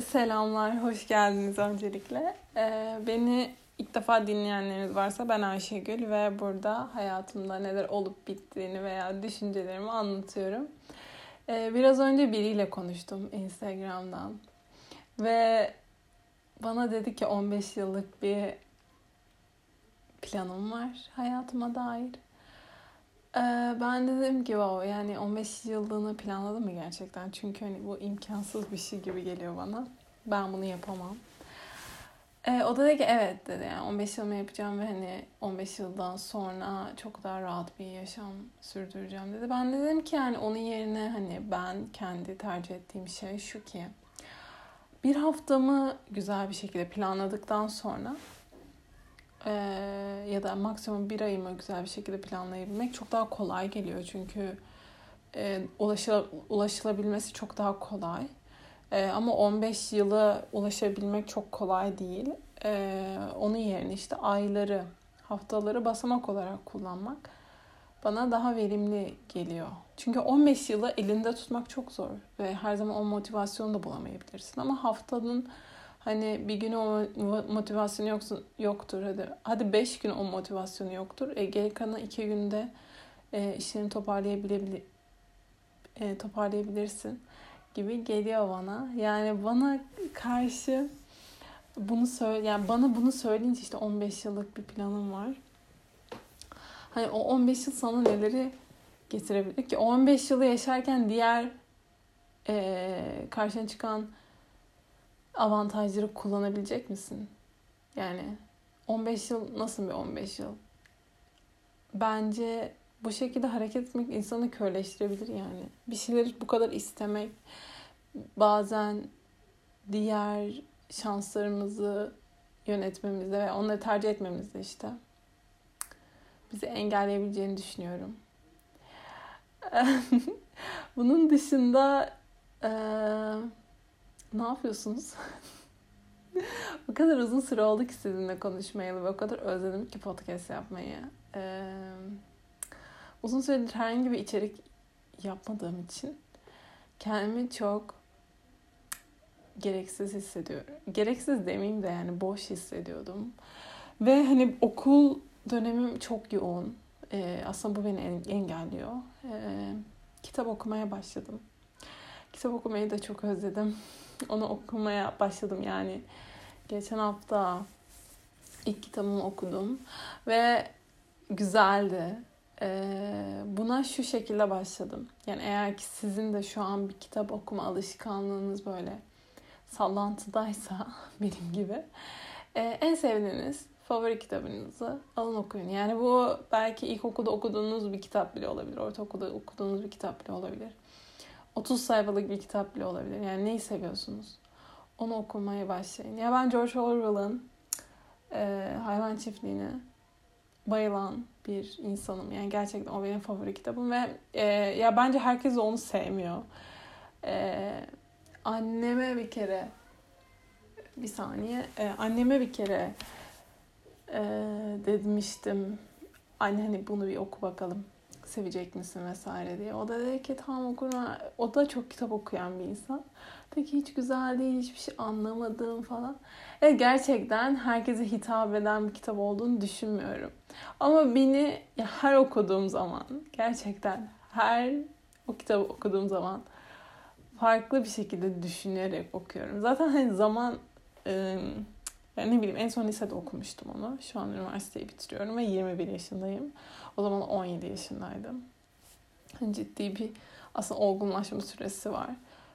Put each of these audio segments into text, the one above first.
Selamlar, hoş geldiniz öncelikle. Ee, beni ilk defa dinleyenleriniz varsa ben Ayşegül ve burada hayatımda neler olup bittiğini veya düşüncelerimi anlatıyorum. Ee, biraz önce biriyle konuştum Instagram'dan ve bana dedi ki 15 yıllık bir planım var hayatıma dair. Ben dedim ki wow, yani 15 yıllığını planladım mı gerçekten? Çünkü hani bu imkansız bir şey gibi geliyor bana. Ben bunu yapamam. Ee, o da dedi ki evet dedi yani 15 yılımı yapacağım ve hani 15 yıldan sonra çok daha rahat bir yaşam sürdüreceğim dedi. Ben de dedim ki yani onun yerine hani ben kendi tercih ettiğim şey şu ki bir haftamı güzel bir şekilde planladıktan sonra e, ya da maksimum bir ayımı güzel bir şekilde planlayabilmek çok daha kolay geliyor. Çünkü e, ulaşıl, ulaşılabilmesi çok daha kolay. E, ama 15 yıla ulaşabilmek çok kolay değil. E, onun yerine işte ayları, haftaları basamak olarak kullanmak bana daha verimli geliyor. Çünkü 15 yılı elinde tutmak çok zor ve her zaman o motivasyonu da bulamayabilirsin. Ama haftanın hani bir gün o motivasyonu yoksun, yoktur hadi. Hadi 5 gün o motivasyonu yoktur. E, kalan 2 günde e, işlerini toparlayabilir, e, toparlayabilirsin gibi geliyor bana. Yani bana karşı bunu söyle yani bana bunu söyleyince işte 15 yıllık bir planım var. Hani o 15 yıl sana neleri getirebilir ki? O 15 yılı yaşarken diğer e, karşına çıkan avantajları kullanabilecek misin? Yani 15 yıl nasıl bir 15 yıl? Bence bu şekilde hareket etmek insanı körleştirebilir yani. Bir şeyleri bu kadar istemek bazen diğer şanslarımızı yönetmemizde ve onları tercih etmemizde işte bizi engelleyebileceğini düşünüyorum. Bunun dışında ee, ne yapıyorsunuz? o kadar uzun süre oldu ki sizinle konuşmayalı ve o kadar özledim ki podcast yapmayı. Ee, uzun süredir herhangi bir içerik yapmadığım için kendimi çok gereksiz hissediyorum. Gereksiz demeyeyim de yani boş hissediyordum. Ve hani okul dönemim çok yoğun. Ee, aslında bu beni engelliyor. Ee, kitap okumaya başladım. Kitap okumayı da çok özledim. Onu okumaya başladım yani. Geçen hafta ilk kitabımı okudum. Ve güzeldi. Ee, buna şu şekilde başladım. Yani eğer ki sizin de şu an bir kitap okuma alışkanlığınız böyle sallantıdaysa benim gibi e, en sevdiğiniz favori kitabınızı alın okuyun. Yani bu belki ilkokulda okuduğunuz bir kitap bile olabilir. Ortaokulda okuduğunuz bir kitap bile olabilir. 30 sayfalık bir kitap bile olabilir. Yani neyi seviyorsunuz? Onu okumaya başlayın. Ya ben George Orwell'ın e, Hayvan Çiftliği'ne bayılan bir insanım. Yani gerçekten o benim favori kitabım ve e, ya bence herkes onu sevmiyor. E, anneme bir kere bir saniye e, anneme bir kere e, demiştim anne hani bunu bir oku bakalım sevecek misin vesaire diye. O da dedi ki tamam okurum. O da çok kitap okuyan bir insan. Peki hiç güzel değil, hiçbir şey anlamadım falan. Evet gerçekten herkese hitap eden bir kitap olduğunu düşünmüyorum. Ama beni ya her okuduğum zaman gerçekten her o kitabı okuduğum zaman farklı bir şekilde düşünerek okuyorum. Zaten hani zaman yani ne bileyim en son lisede okumuştum onu. Şu an üniversiteyi bitiriyorum ve 21 yaşındayım. O zaman 17 yaşındaydım. Ciddi bir aslında olgunlaşma süresi var.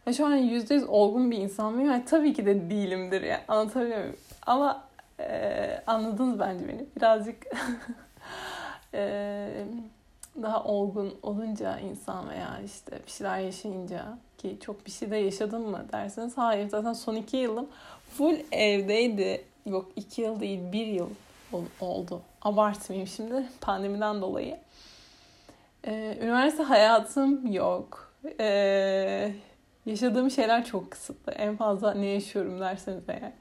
Ve şu an %100 olgun bir insan mıyım? Yani tabii ki de değilimdir ya. Anlatabiliyor muyum? Ama e, anladınız bence beni. Birazcık e, daha olgun olunca insan veya işte bir şeyler yaşayınca ki çok bir şey de yaşadım mı derseniz hayır zaten son iki yılım full evdeydi. Yok iki yıl değil bir yıl oldu. Abartmayayım şimdi pandemiden dolayı. Ee, üniversite hayatım yok. Ee, yaşadığım şeyler çok kısıtlı. En fazla ne yaşıyorum derseniz eğer.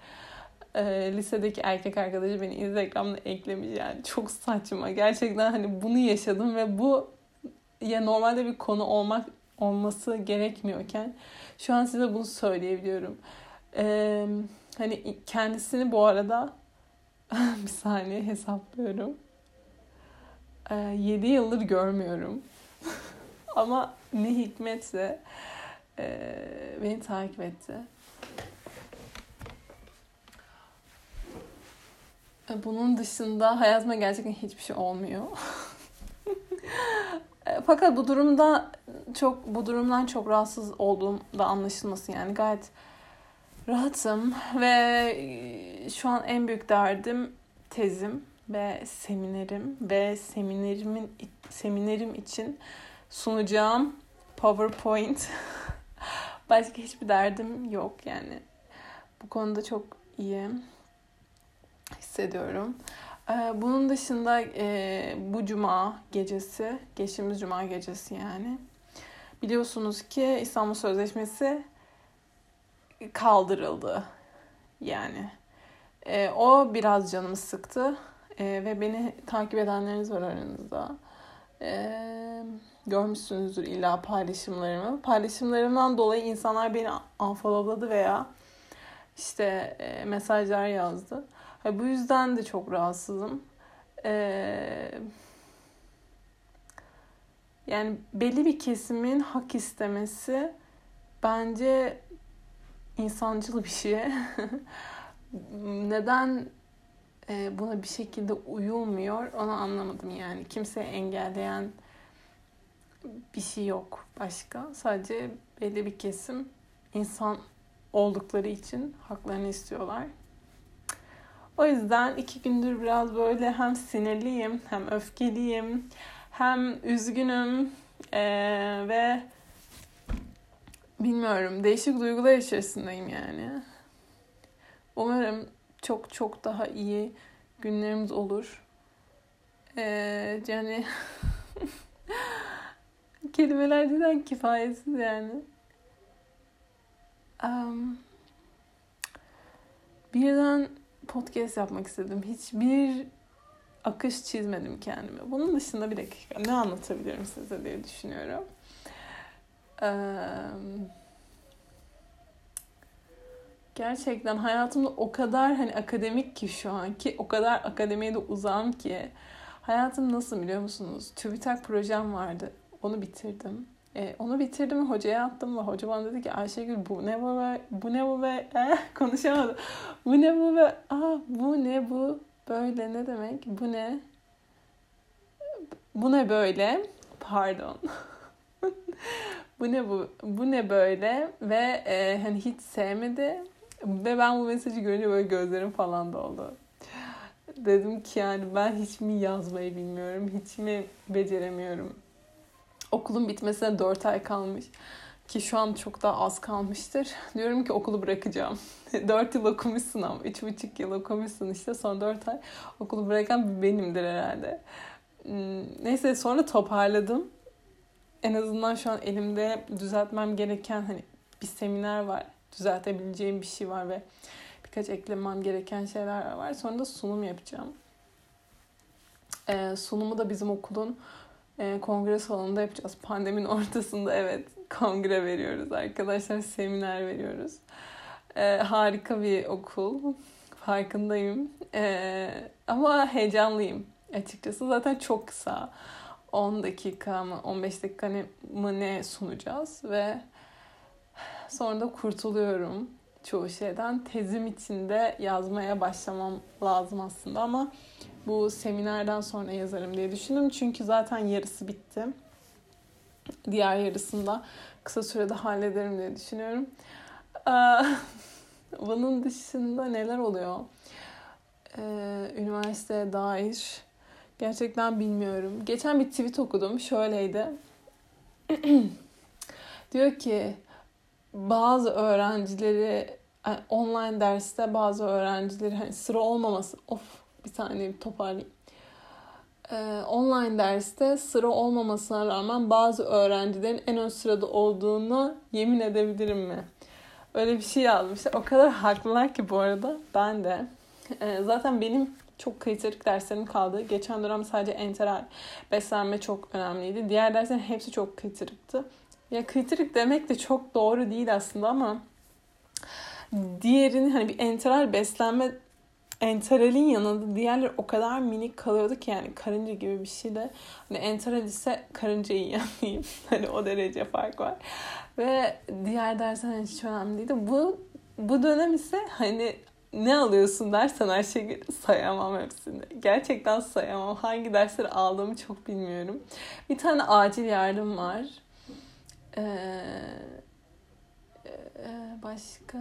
Ee, lisedeki erkek arkadaşı beni Instagram'da eklemiş yani çok saçma. Gerçekten hani bunu yaşadım ve bu ya normalde bir konu olmak olması gerekmiyorken şu an size bunu söyleyebiliyorum. Ee, hani kendisini bu arada bir saniye hesaplıyorum. Ee, 7 yıldır görmüyorum. Ama ne hikmetse e, beni takip etti. E, bunun dışında hayatıma gerçekten hiçbir şey olmuyor. E, fakat bu durumda çok bu durumdan çok rahatsız olduğum da anlaşılmasın yani gayet rahatım ve e, şu an en büyük derdim tezim ve seminerim ve seminerimin seminerim için sunacağım PowerPoint. Başka hiçbir derdim yok yani. Bu konuda çok iyi hissediyorum. Ee, bunun dışında e, bu cuma gecesi, geçtiğimiz cuma gecesi yani. Biliyorsunuz ki İstanbul Sözleşmesi kaldırıldı. Yani e, o biraz canımı sıktı e, ve beni takip edenleriniz var aranızda. E, görmüşsünüzdür illa paylaşımlarımı. Paylaşımlarımdan dolayı insanlar beni unfollowladı veya işte e, mesajlar yazdı. bu yüzden de çok rahatsızım. E, yani belli bir kesimin hak istemesi bence insancıl bir şey. Neden e, buna bir şekilde uyulmuyor onu anlamadım yani. Kimseye engelleyen bir şey yok başka. Sadece belli bir kesim insan oldukları için haklarını istiyorlar. O yüzden iki gündür biraz böyle hem sinirliyim, hem öfkeliyim, hem üzgünüm ee, ve bilmiyorum değişik duygular içerisindeyim yani. Umarım çok çok daha iyi günlerimiz olur. Ee, yani kelimeler cidden kifayetsiz yani. Um, birden podcast yapmak istedim. Hiçbir akış çizmedim kendime. Bunun dışında bir dakika ne anlatabilirim size diye düşünüyorum. Gerçekten hayatımda o kadar hani akademik ki şu an ki o kadar akademiye de uzağım ki hayatım nasıl biliyor musunuz? TÜBİTAK projem vardı. Onu bitirdim. E, onu bitirdim hocaya attım ve hoca bana dedi ki Ayşegül bu ne bu ve bu ne bu ve eh, konuşamadım. Bu ne bu ve ah bu ne bu böyle ne demek bu ne bu ne böyle pardon bu ne bu bu ne böyle ve e, hani hiç sevmedi ve ben bu mesajı görünce böyle gözlerim falan doldu. Dedim ki yani ben hiç mi yazmayı bilmiyorum, hiç mi beceremiyorum. Okulun bitmesine 4 ay kalmış. Ki şu an çok daha az kalmıştır. Diyorum ki okulu bırakacağım. 4 yıl okumuşsun ama 3,5 yıl okumuşsun işte son 4 ay. Okulu bırakan benimdir herhalde. Hmm, neyse sonra toparladım. En azından şu an elimde düzeltmem gereken hani bir seminer var düzeltebileceğim bir şey var ve birkaç eklemem gereken şeyler var. Sonra da sunum yapacağım. Ee, sunumu da bizim okulun e, kongre salonunda yapacağız. Pandemin ortasında evet kongre veriyoruz arkadaşlar. Seminer veriyoruz. Ee, harika bir okul. Farkındayım. Ee, ama heyecanlıyım açıkçası. Zaten çok kısa. 10 dakika mı 15 dakika mı ne sunacağız ve Sonra da kurtuluyorum çoğu şeyden. Tezim içinde yazmaya başlamam lazım aslında ama bu seminerden sonra yazarım diye düşündüm. Çünkü zaten yarısı bitti. Diğer yarısında kısa sürede hallederim diye düşünüyorum. Bunun dışında neler oluyor? Ee, üniversiteye dair gerçekten bilmiyorum. Geçen bir tweet okudum. Şöyleydi. Diyor ki bazı öğrencileri yani online derste bazı öğrencileri hani sıra olmaması of bir saniye bir toparlayayım. Ee, online derste sıra olmamasına rağmen bazı öğrencilerin en ön sırada olduğunu yemin edebilirim mi? Öyle bir şey yazmışlar. O kadar haklılar ki bu arada. Ben de. Ee, zaten benim çok kriterik derslerim kaldı. Geçen dönem sadece enteral beslenme çok önemliydi. Diğer derslerin hepsi çok kritikti. Ya kritik demek de çok doğru değil aslında ama diğerini hani bir enteral beslenme enteralin yanında diğerleri o kadar minik kalıyordu ki yani karınca gibi bir şey de hani enteral ise karınca yiyen hani o derece fark var. Ve diğer dersler hiç önemli değildi. Bu bu dönem ise hani ne alıyorsun dersen şeyi sayamam hepsini. Gerçekten sayamam. Hangi dersleri aldığımı çok bilmiyorum. Bir tane acil yardım var. Ee, e, başka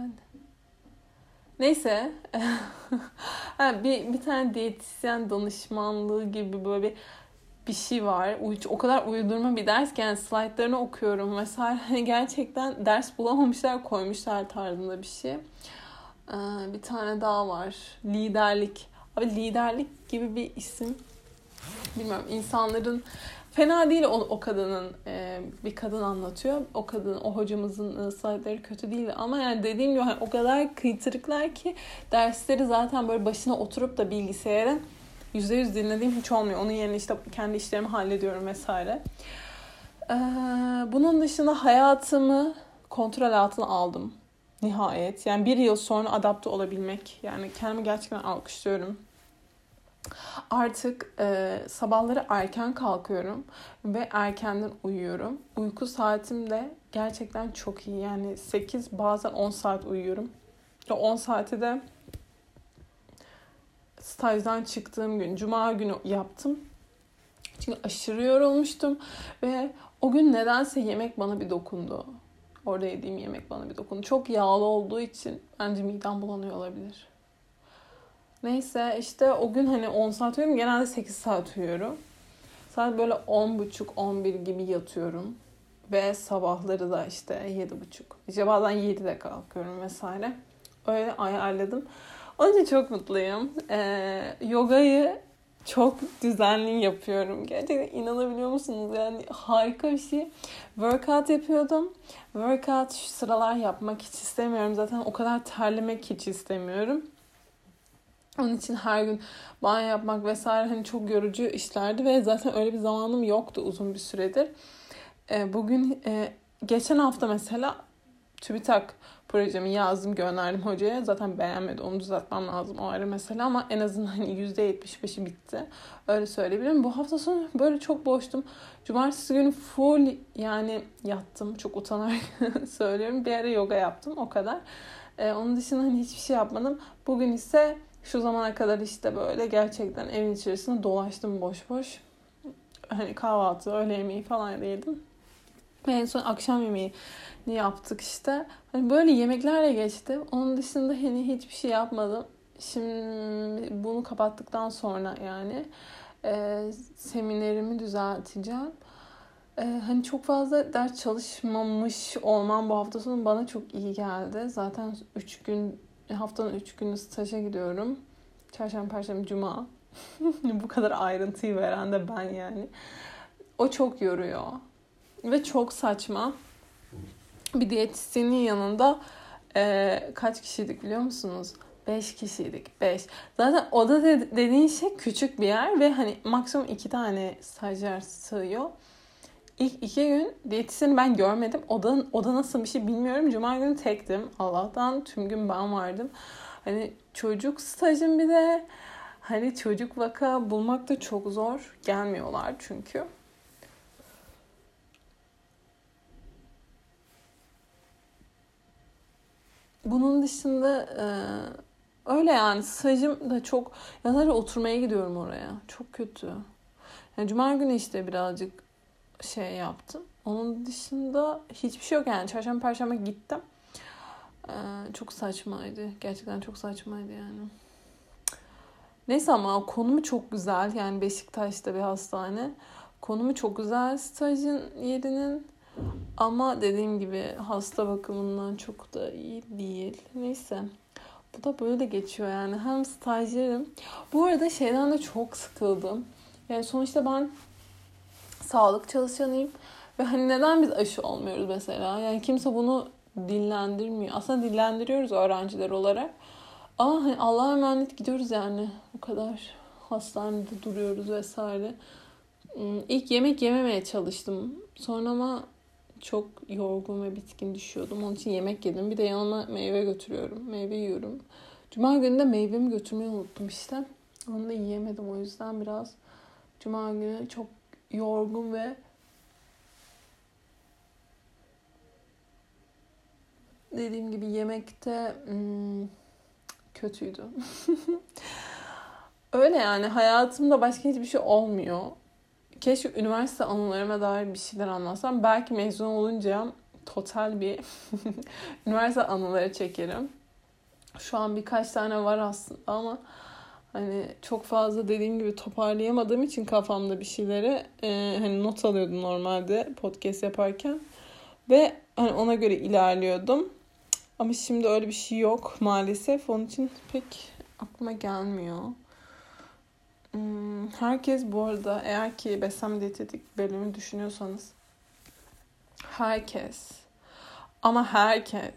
Neyse. bir, bir tane diyetisyen danışmanlığı gibi böyle bir bir şey var. O kadar uydurma bir ders ki yani slaytlarını okuyorum vesaire. Hani gerçekten ders bulamamışlar koymuşlar tarzında bir şey. Ee, bir tane daha var. Liderlik. Abi liderlik gibi bir isim. Bilmiyorum insanların Fena değil o, o kadının e, bir kadın anlatıyor. O kadın o hocamızın e, kötü değil ama yani dediğim gibi hani o kadar kıytırıklar ki dersleri zaten böyle başına oturup da bilgisayara yüzde yüz dinlediğim hiç olmuyor. Onun yerine işte kendi işlerimi hallediyorum vesaire. Ee, bunun dışında hayatımı kontrol altına aldım nihayet. Yani bir yıl sonra adapte olabilmek. Yani kendimi gerçekten alkışlıyorum. Artık e, sabahları erken kalkıyorum ve erkenden uyuyorum. Uyku saatim de gerçekten çok iyi. Yani 8 bazen 10 saat uyuyorum. O 10 saati de stajdan çıktığım gün, cuma günü yaptım. Çünkü aşırı yorulmuştum ve o gün nedense yemek bana bir dokundu. Orada yediğim yemek bana bir dokundu. Çok yağlı olduğu için bence midem bulanıyor olabilir. Neyse işte o gün hani 10 saat uyuyorum. Genelde 8 saat uyuyorum. Saat böyle 10.30-11 gibi yatıyorum. Ve sabahları da işte 7.30. İşte bazen 7'de kalkıyorum vesaire. Öyle ayarladım. Onun için çok mutluyum. Ee, yogayı çok düzenli yapıyorum. Gerçekten inanabiliyor musunuz? Yani harika bir şey. Workout yapıyordum. Workout şu sıralar yapmak hiç istemiyorum. Zaten o kadar terlemek hiç istemiyorum. Onun için her gün banyo yapmak vesaire hani çok yorucu işlerdi ve zaten öyle bir zamanım yoktu uzun bir süredir. E, bugün e, geçen hafta mesela TÜBİTAK projemi yazdım gönderdim hocaya. Zaten beğenmedi onu düzeltmem lazım o ayrı mesela ama en azından hani %75'i bitti. Öyle söyleyebilirim. Bu hafta sonu böyle çok boştum. Cumartesi günü full yani yattım. Çok utanarak söylüyorum. Bir ara yoga yaptım o kadar. Ee, onun dışında hani hiçbir şey yapmadım. Bugün ise şu zamana kadar işte böyle gerçekten evin içerisinde dolaştım boş boş. Hani kahvaltı, öğle yemeği falan yedim. Ve en son akşam yemeği yaptık işte. Hani böyle yemeklerle geçti. Onun dışında hani hiçbir şey yapmadım. Şimdi bunu kapattıktan sonra yani e, seminerimi düzelteceğim. E, hani çok fazla ders çalışmamış olmam bu hafta sonu bana çok iyi geldi. Zaten 3 gün haftanın 3 günü staja gidiyorum. Çarşamba, Perşembe, Cuma. Bu kadar ayrıntıyı veren de ben yani. O çok yoruyor. Ve çok saçma. Bir diyetisyenin yanında e, kaç kişiydik biliyor musunuz? 5 kişiydik. 5. Zaten oda de, dediğin şey küçük bir yer ve hani maksimum 2 tane stajyer sığıyor. İlk iki gün diyetisyeni ben görmedim. Oda, oda nasıl bir şey bilmiyorum. Cuma günü tektim. Allah'tan tüm gün ben vardım. Hani çocuk stajım bir de hani çocuk vaka bulmak da çok zor. Gelmiyorlar çünkü. Bunun dışında e, öyle yani stajım da çok ya sadece oturmaya gidiyorum oraya. Çok kötü. Yani cuma günü işte birazcık şey yaptım. Onun dışında hiçbir şey yok yani. Çarşamba perşembe gittim. Ee, çok saçmaydı. Gerçekten çok saçmaydı yani. Neyse ama konumu çok güzel. Yani Beşiktaş'ta bir hastane. Konumu çok güzel stajın yerinin. Ama dediğim gibi hasta bakımından çok da iyi değil. Neyse. Bu da böyle geçiyor yani. Hem stajyerim. Bu arada şeyden de çok sıkıldım. Yani sonuçta ben sağlık çalışanıyım. Ve hani neden biz aşı olmuyoruz mesela? Yani kimse bunu dillendirmiyor. Aslında dillendiriyoruz öğrenciler olarak. Ama hani Allah'a emanet gidiyoruz yani. O kadar hastanede duruyoruz vesaire. Hmm, ilk yemek yememeye çalıştım. Sonra ama çok yorgun ve bitkin düşüyordum. Onun için yemek yedim. Bir de yanıma meyve götürüyorum. Meyve yiyorum. Cuma günü de meyvemi götürmeyi unuttum işte. Onu da yiyemedim o yüzden biraz Cuma günü çok yorgun ve dediğim gibi yemekte hmm, kötüydü. Öyle yani hayatımda başka hiçbir şey olmuyor. Keşke üniversite anılarıma dair bir şeyler anlatsam. Belki mezun olunca total bir üniversite anıları çekerim. Şu an birkaç tane var aslında ama hani çok fazla dediğim gibi toparlayamadığım için kafamda bir şeyleri e, hani not alıyordum normalde podcast yaparken ve hani ona göre ilerliyordum. Ama şimdi öyle bir şey yok maalesef. Onun için pek aklıma gelmiyor. Hmm, herkes bu arada eğer ki beslenme diyetetik bölümü düşünüyorsanız herkes ama herkes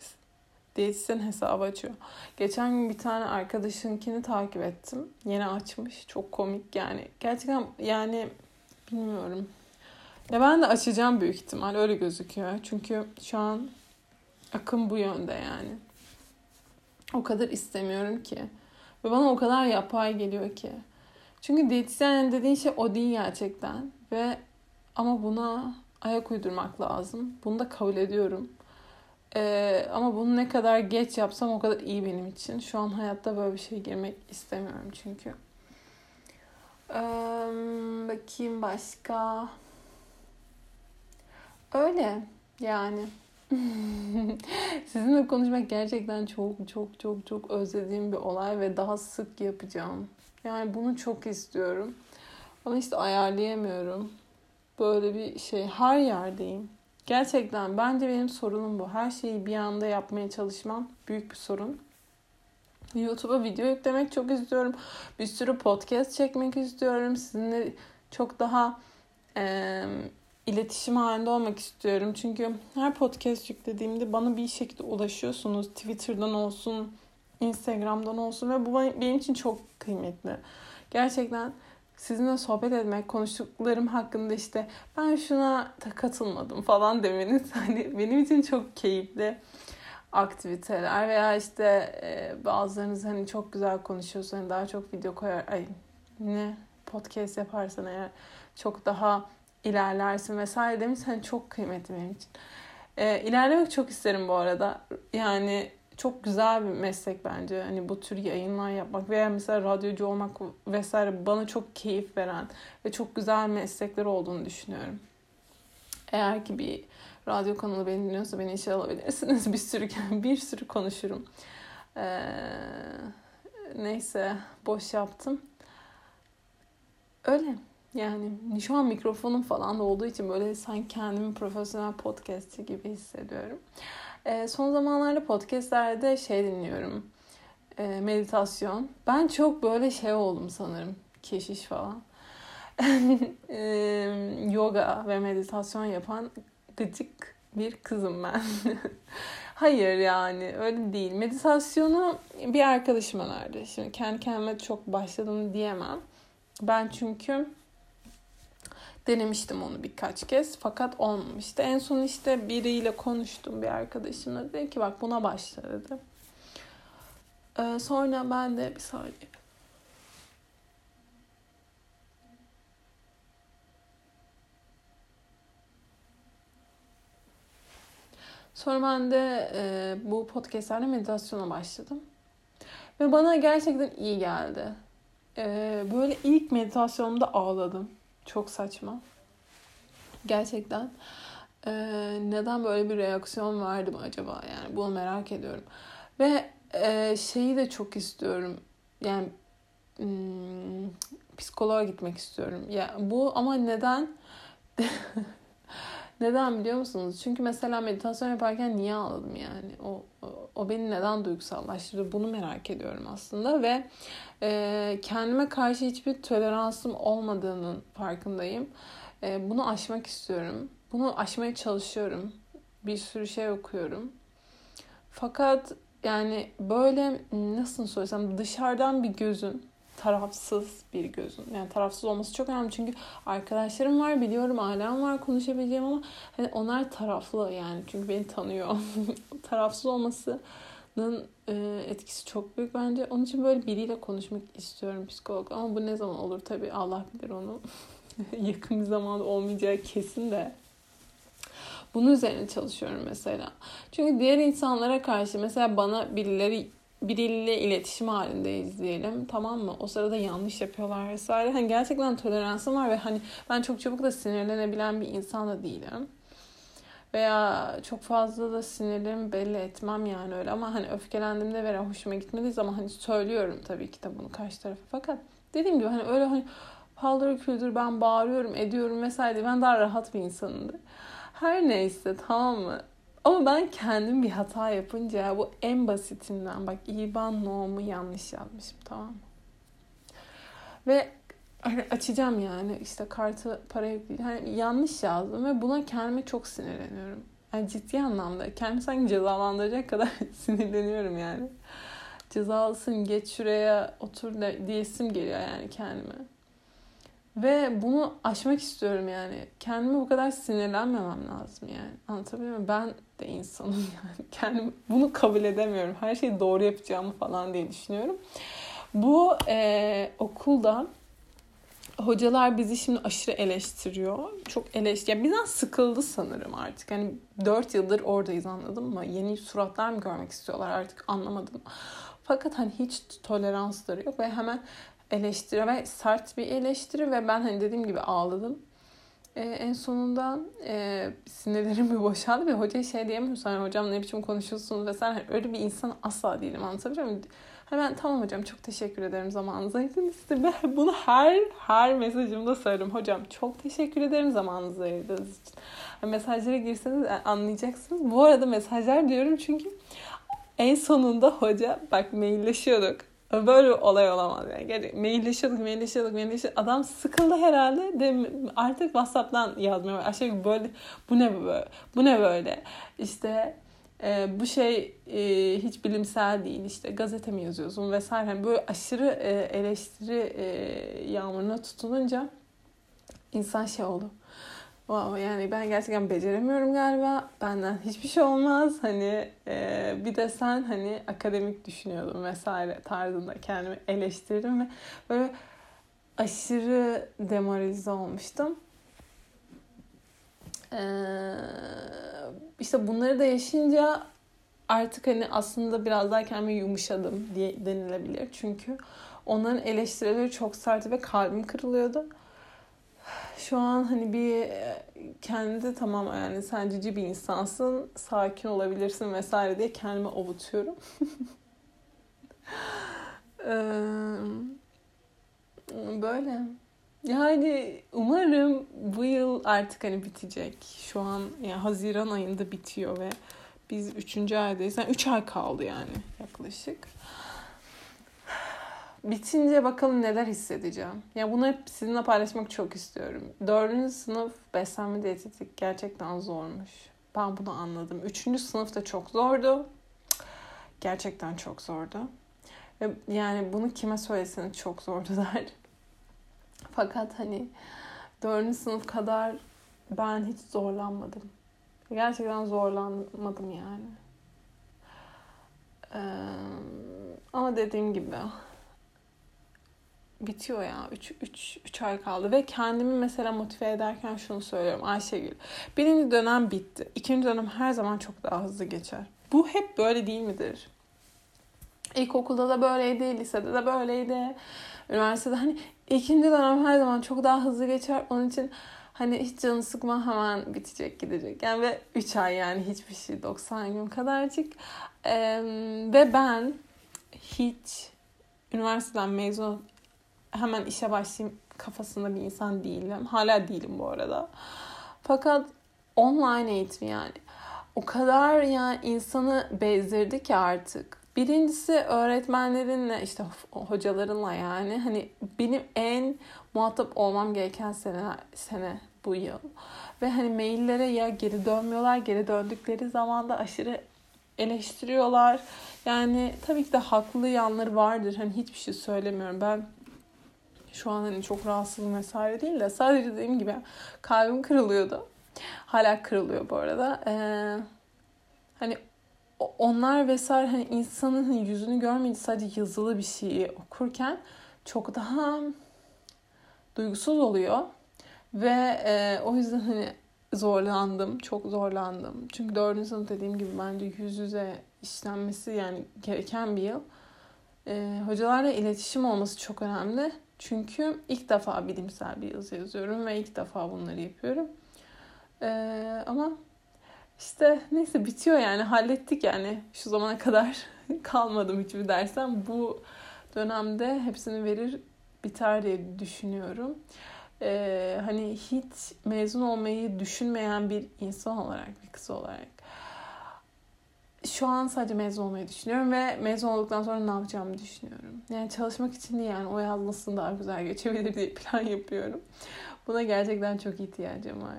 diyetisyen hesabı açıyor. Geçen gün bir tane arkadaşınkini takip ettim. Yeni açmış. Çok komik yani. Gerçekten yani bilmiyorum. Ya ben de açacağım büyük ihtimal. Öyle gözüküyor. Çünkü şu an akım bu yönde yani. O kadar istemiyorum ki. Ve bana o kadar yapay geliyor ki. Çünkü diyetisyen dediğin şey o değil gerçekten. Ve ama buna ayak uydurmak lazım. Bunu da kabul ediyorum. Ee, ama bunu ne kadar geç yapsam o kadar iyi benim için. Şu an hayatta böyle bir şey girmek istemiyorum çünkü. Ee, bakayım başka. Öyle yani. Sizinle konuşmak gerçekten çok çok çok çok özlediğim bir olay ve daha sık yapacağım. Yani bunu çok istiyorum. Ama işte ayarlayamıyorum. Böyle bir şey her yerdeyim. Gerçekten bence benim sorunum bu. Her şeyi bir anda yapmaya çalışmam büyük bir sorun. YouTube'a video yüklemek çok istiyorum. Bir sürü podcast çekmek istiyorum. Sizinle çok daha e, iletişim halinde olmak istiyorum. Çünkü her podcast yüklediğimde bana bir şekilde ulaşıyorsunuz. Twitter'dan olsun, Instagram'dan olsun ve bu benim için çok kıymetli. Gerçekten sizinle sohbet etmek, konuştuklarım hakkında işte ben şuna katılmadım falan demeniz hani benim için çok keyifli aktiviteler veya işte e, bazılarınız hani çok güzel konuşuyorsun hani daha çok video koyar ay ne podcast yaparsan eğer çok daha ilerlersin vesaire demiş hani çok kıymetli benim için. E, ilerlemek çok isterim bu arada. Yani çok güzel bir meslek bence. Hani bu tür yayınlar yapmak veya mesela radyocu olmak vesaire bana çok keyif veren ve çok güzel meslekler olduğunu düşünüyorum. Eğer ki bir radyo kanalı beni dinliyorsa beni işe alabilirsiniz. Bir sürü bir sürü konuşurum. Ee, neyse boş yaptım. Öyle. Yani şu an mikrofonum falan da olduğu için böyle sanki kendimi profesyonel podcastçi gibi hissediyorum. E, son zamanlarda podcastlerde şey dinliyorum. E, meditasyon. Ben çok böyle şey oldum sanırım. Keşiş falan. e, yoga ve meditasyon yapan gıcık bir kızım ben. Hayır yani öyle değil. Meditasyonu bir arkadaşım önerdi. Şimdi kendi kendime çok başladım diyemem. Ben çünkü Denemiştim onu birkaç kez fakat olmamıştı. En son işte biriyle konuştum bir arkadaşımla. Dedim ki bak buna başla dedi. Ee, sonra ben de bir saniye. Sonra ben de e, bu podcastlerle meditasyona başladım. Ve bana gerçekten iyi geldi. E, böyle ilk meditasyonumda ağladım. Çok saçma. Gerçekten. Ee, neden böyle bir reaksiyon verdim acaba? Yani bunu merak ediyorum. Ve e, şeyi de çok istiyorum. Yani hmm, psikoloğa gitmek istiyorum. Ya bu ama neden? neden biliyor musunuz? Çünkü mesela meditasyon yaparken niye ağladım yani? O, o, o beni neden duygusallaştırdı? Bunu merak ediyorum aslında ve e, kendime karşı hiçbir toleransım olmadığının farkındayım. E, bunu aşmak istiyorum. Bunu aşmaya çalışıyorum. Bir sürü şey okuyorum. Fakat yani böyle nasıl söylesem dışarıdan bir gözün tarafsız bir gözün. Yani tarafsız olması çok önemli çünkü arkadaşlarım var, biliyorum ailem var konuşabileceğim ama hani onlar taraflı yani çünkü beni tanıyor. tarafsız olmasının e, etkisi çok büyük bence. Onun için böyle biriyle konuşmak istiyorum psikolog ama bu ne zaman olur tabii Allah bilir onu. Yakın bir zamanda olmayacağı kesin de. Bunun üzerine çalışıyorum mesela. Çünkü diğer insanlara karşı mesela bana birileri biriyle iletişim halindeyiz diyelim tamam mı? O sırada yanlış yapıyorlar vesaire. Hani gerçekten toleransım var ve hani ben çok çabuk da sinirlenebilen bir insan da değilim. Veya çok fazla da sinirlerimi belli etmem yani öyle ama hani öfkelendiğimde veya hoşuma gitmediği zaman hani söylüyorum tabii ki de bunu karşı tarafa. Fakat dediğim gibi hani öyle hani paldır küldür ben bağırıyorum ediyorum vesaire ben daha rahat bir insanımdır. Her neyse tamam mı? Ama ben kendim bir hata yapınca bu en basitinden bak IBAN no'mu yanlış yazmışım tamam mı? Ve hani açacağım yani işte kartı para yükleyeceğim. Hani yanlış yazdım ve buna kendime çok sinirleniyorum. Yani ciddi anlamda kendimi sanki cezalandıracak kadar sinirleniyorum yani. Cezalısın geç şuraya otur diyesim geliyor yani kendime. Ve bunu aşmak istiyorum yani. Kendime bu kadar sinirlenmemem lazım yani. Anlatabiliyor muyum? Ben de insanım yani. Kendim bunu kabul edemiyorum. Her şeyi doğru yapacağımı falan diye düşünüyorum. Bu e, okulda hocalar bizi şimdi aşırı eleştiriyor. Çok eleştiriyor. Yani bizden sıkıldı sanırım artık. Hani 4 yıldır oradayız anladın mı? Yeni suratlar mı görmek istiyorlar artık anlamadım. Fakat hani hiç toleransları yok ve hemen eleştiri ve sert bir eleştiri ve ben hani dediğim gibi ağladım. Ee, en sonunda e, sinirlerim bir boşaldı ve hocaya şey diyemiyorsun. Hani hocam ne biçim konuşuyorsunuz vesaire. Hani öyle bir insan asla değilim anlatabiliyor muyum? Hani ben tamam hocam çok teşekkür ederim zamanınızı ayırdınız. Ben bunu her her mesajımda söylerim. Hocam çok teşekkür ederim zamanınızı ayırdığınız için. Yani mesajlara girseniz e, anlayacaksınız. Bu arada mesajlar diyorum çünkü en sonunda hoca bak mailleşiyorduk. Böyle bir olay olamaz yani. Gerçekten mailleşiyorduk, mailleşiyorduk, mailleşiyorduk. Adam sıkıldı herhalde. De artık WhatsApp'tan yazmıyor. Aşağı böyle bu ne böyle? Bu ne böyle? İşte e, bu şey e, hiç bilimsel değil. İşte gazete mi yazıyorsun vesaire. Yani böyle aşırı e, eleştiri e, yağmuruna tutulunca insan şey oldu. Wow, yani ben gerçekten beceremiyorum galiba. Benden hiçbir şey olmaz. Hani e, bir de sen hani akademik düşünüyordum vesaire tarzında kendimi eleştirdim ve böyle aşırı demoralize olmuştum. Ee, işte bunları da yaşayınca artık hani aslında biraz daha kendime yumuşadım diye denilebilir. Çünkü onların eleştirileri çok sertti ve kalbim kırılıyordu şu an hani bir e, kendi tamam yani sen cici bir insansın, sakin olabilirsin vesaire diye kendimi avutuyorum. Böyle. Yani umarım bu yıl artık hani bitecek. Şu an yani Haziran ayında bitiyor ve biz üçüncü aydayız. Yani üç ay kaldı yani yaklaşık bitince bakalım neler hissedeceğim. Ya bunu hep sizinle paylaşmak çok istiyorum. Dördüncü sınıf beslenme diyetetik gerçekten zormuş. Ben bunu anladım. Üçüncü sınıf da çok zordu. Gerçekten çok zordu. Yani bunu kime söyleseniz çok zordu der. Fakat hani dördüncü sınıf kadar ben hiç zorlanmadım. Gerçekten zorlanmadım yani. Ee, ama dediğim gibi bitiyor ya. 3 3 3 ay kaldı ve kendimi mesela motive ederken şunu söylüyorum Ayşegül. Birinci dönem bitti. İkinci dönem her zaman çok daha hızlı geçer. Bu hep böyle değil midir? İlkokulda da böyleydi, lisede de böyleydi. Üniversitede hani ikinci dönem her zaman çok daha hızlı geçer. Onun için hani hiç canı sıkma hemen bitecek gidecek. Yani ve 3 ay yani hiçbir şey 90 gün kadarcık. Ee, ve ben hiç üniversiteden mezun hemen işe başlayayım kafasında bir insan değilim. Hala değilim bu arada. Fakat online eğitim yani o kadar yani insanı bezdirdi ki artık. Birincisi öğretmenlerinle işte hocalarınla yani hani benim en muhatap olmam gereken sene sene bu yıl. Ve hani maillere ya geri dönmüyorlar, geri döndükleri zaman da aşırı eleştiriyorlar. Yani tabii ki de haklı yanları vardır. Hani hiçbir şey söylemiyorum. Ben Şu an hani çok rahatsızım vesaire değil de sadece dediğim gibi kalbim kırılıyordu. Hala kırılıyor bu arada. Ee, hani onlar vesaire hani insanın hani yüzünü görmeyince sadece yazılı bir şeyi okurken çok daha duygusuz oluyor. Ve e, o yüzden hani zorlandım. Çok zorlandım. Çünkü dördüncü sınıf dediğim gibi bence yüz yüze işlenmesi yani gereken bir yıl. E, hocalarla iletişim olması çok önemli. Çünkü ilk defa bilimsel bir yazı yazıyorum ve ilk defa bunları yapıyorum. E, ama işte neyse bitiyor yani hallettik yani şu zamana kadar kalmadım hiçbir dersen bu dönemde hepsini verir biter diye düşünüyorum. Ee, hani hiç mezun olmayı düşünmeyen bir insan olarak bir kız olarak şu an sadece mezun olmayı düşünüyorum ve mezun olduktan sonra ne yapacağımı düşünüyorum. Yani çalışmak için değil yani o yaz nasıl daha güzel geçebilir diye plan yapıyorum. Buna gerçekten çok ihtiyacım var.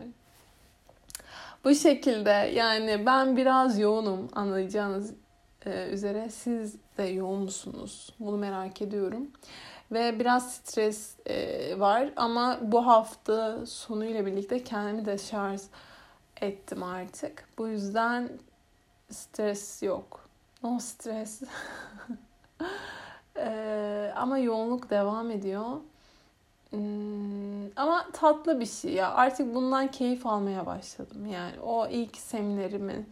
Bu şekilde yani ben biraz yoğunum anlayacağınız e, üzere. Siz de yoğun musunuz? Bunu merak ediyorum. Ve biraz stres e, var ama bu hafta sonuyla birlikte kendimi de şarj ettim artık. Bu yüzden stres yok. No stres. e, ama yoğunluk devam ediyor. Hmm, ama tatlı bir şey ya. Artık bundan keyif almaya başladım. Yani o ilk seminerimi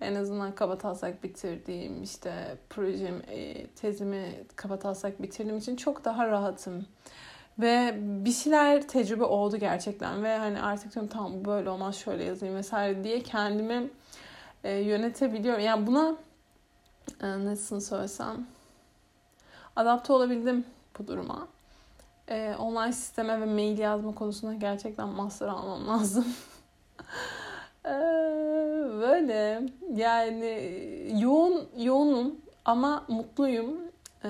en azından kabataslak bitirdiğim işte projem, e, tezimi kabataslak bitirdiğim için çok daha rahatım. Ve bir şeyler tecrübe oldu gerçekten ve hani artık diyorum tamam böyle olmaz şöyle yazayım vesaire diye kendimi e, yönetebiliyorum. Yani buna e, nasıl söylesem adapte olabildim bu duruma e, online sisteme ve mail yazma konusunda gerçekten master almam lazım. e, böyle yani yoğun yoğunum ama mutluyum. E,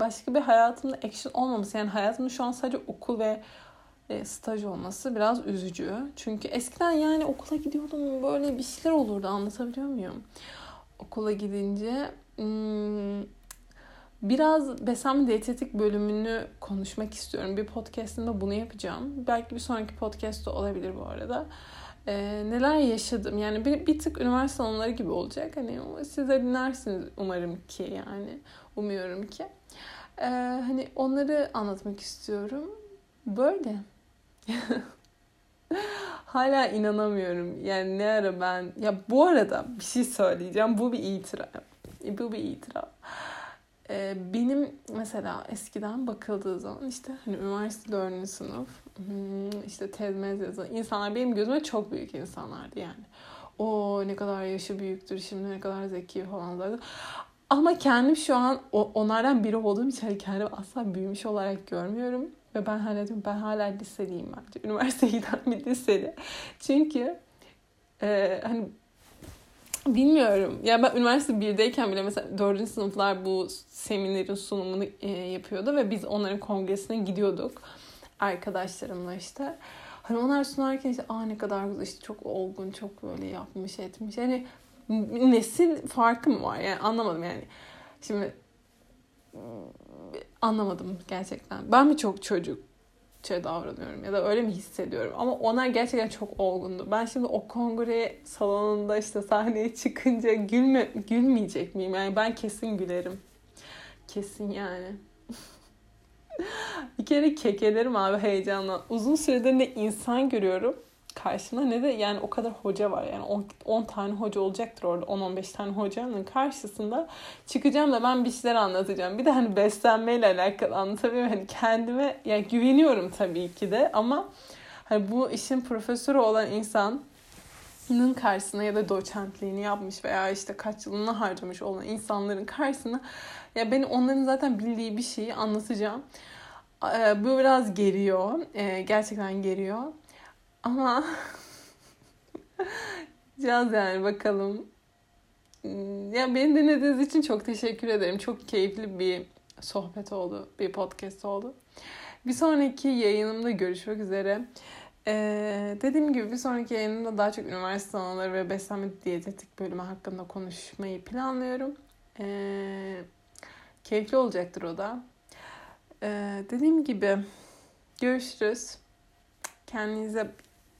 başka bir hayatımda action olmaması yani hayatımda şu an sadece okul ve e, staj olması biraz üzücü. Çünkü eskiden yani okula gidiyordum böyle bir şeyler olurdu anlatabiliyor muyum? Okula gidince hmm, Biraz beslenme diyetetik bölümünü konuşmak istiyorum. Bir podcastımda bunu yapacağım. Belki bir sonraki podcast da olabilir bu arada. Ee, neler yaşadım. Yani bir, bir tık üniversite anıları gibi olacak. Hani siz de dinlersiniz umarım ki yani. Umuyorum ki. Ee, hani onları anlatmak istiyorum. Böyle. Hala inanamıyorum. Yani ne ara ben... Ya bu arada bir şey söyleyeceğim. Bu bir itiraf. Bu bir itiraf. Ee, benim mesela eskiden bakıldığı zaman işte hani üniversite dördüncü sınıf hmm, işte tez mez yazan insanlar benim gözüme çok büyük insanlardı yani. O ne kadar yaşı büyüktür şimdi ne kadar zeki falan zaten. Ama kendim şu an onlardan biri olduğum için hani kendimi asla büyümüş olarak görmüyorum. Ve ben hala diyorum ben hala liseliyim bence. Üniversiteye giden bir liseli. Çünkü e, hani Bilmiyorum. Ya ben üniversite 1'deyken bile mesela 4. sınıflar bu seminerin sunumunu e, yapıyordu ve biz onların kongresine gidiyorduk. Arkadaşlarımla işte. Hani onlar sunarken işte aa ne kadar güzel işte çok olgun çok böyle yapmış etmiş. Yani nesil farkı mı var yani anlamadım yani. Şimdi anlamadım gerçekten. Ben mi çok çocuk şey davranıyorum ya da öyle mi hissediyorum. Ama onlar gerçekten çok olgundu. Ben şimdi o kongre salonunda işte sahneye çıkınca gülme, gülmeyecek miyim? Yani ben kesin gülerim. Kesin yani. bir kere kekelerim abi heyecanla. Uzun süredir ne insan görüyorum karşımda ne de yani o kadar hoca var yani 10, 10 tane hoca olacaktır orada 10-15 tane hocanın karşısında çıkacağım da ben bir şeyler anlatacağım. Bir de hani beslenmeyle alakalı anlatabiliyorum. Hani kendime yani güveniyorum tabii ki de ama hani bu işin profesörü olan insan karşısına ya da doçentliğini yapmış veya işte kaç yılını harcamış olan insanların karşısına ya beni onların zaten bildiği bir şeyi anlatacağım. Bu biraz geriyor. Gerçekten geriyor. Ama Caz yani bakalım. Ya beni dinlediğiniz için çok teşekkür ederim. Çok keyifli bir sohbet oldu. Bir podcast oldu. Bir sonraki yayınımda görüşmek üzere. Ee, dediğim gibi bir sonraki yayınımda daha çok üniversite anıları ve beslenme diyetetik bölümü hakkında konuşmayı planlıyorum. Ee, keyifli olacaktır o da. Ee, dediğim gibi Görüşürüz. Kendinize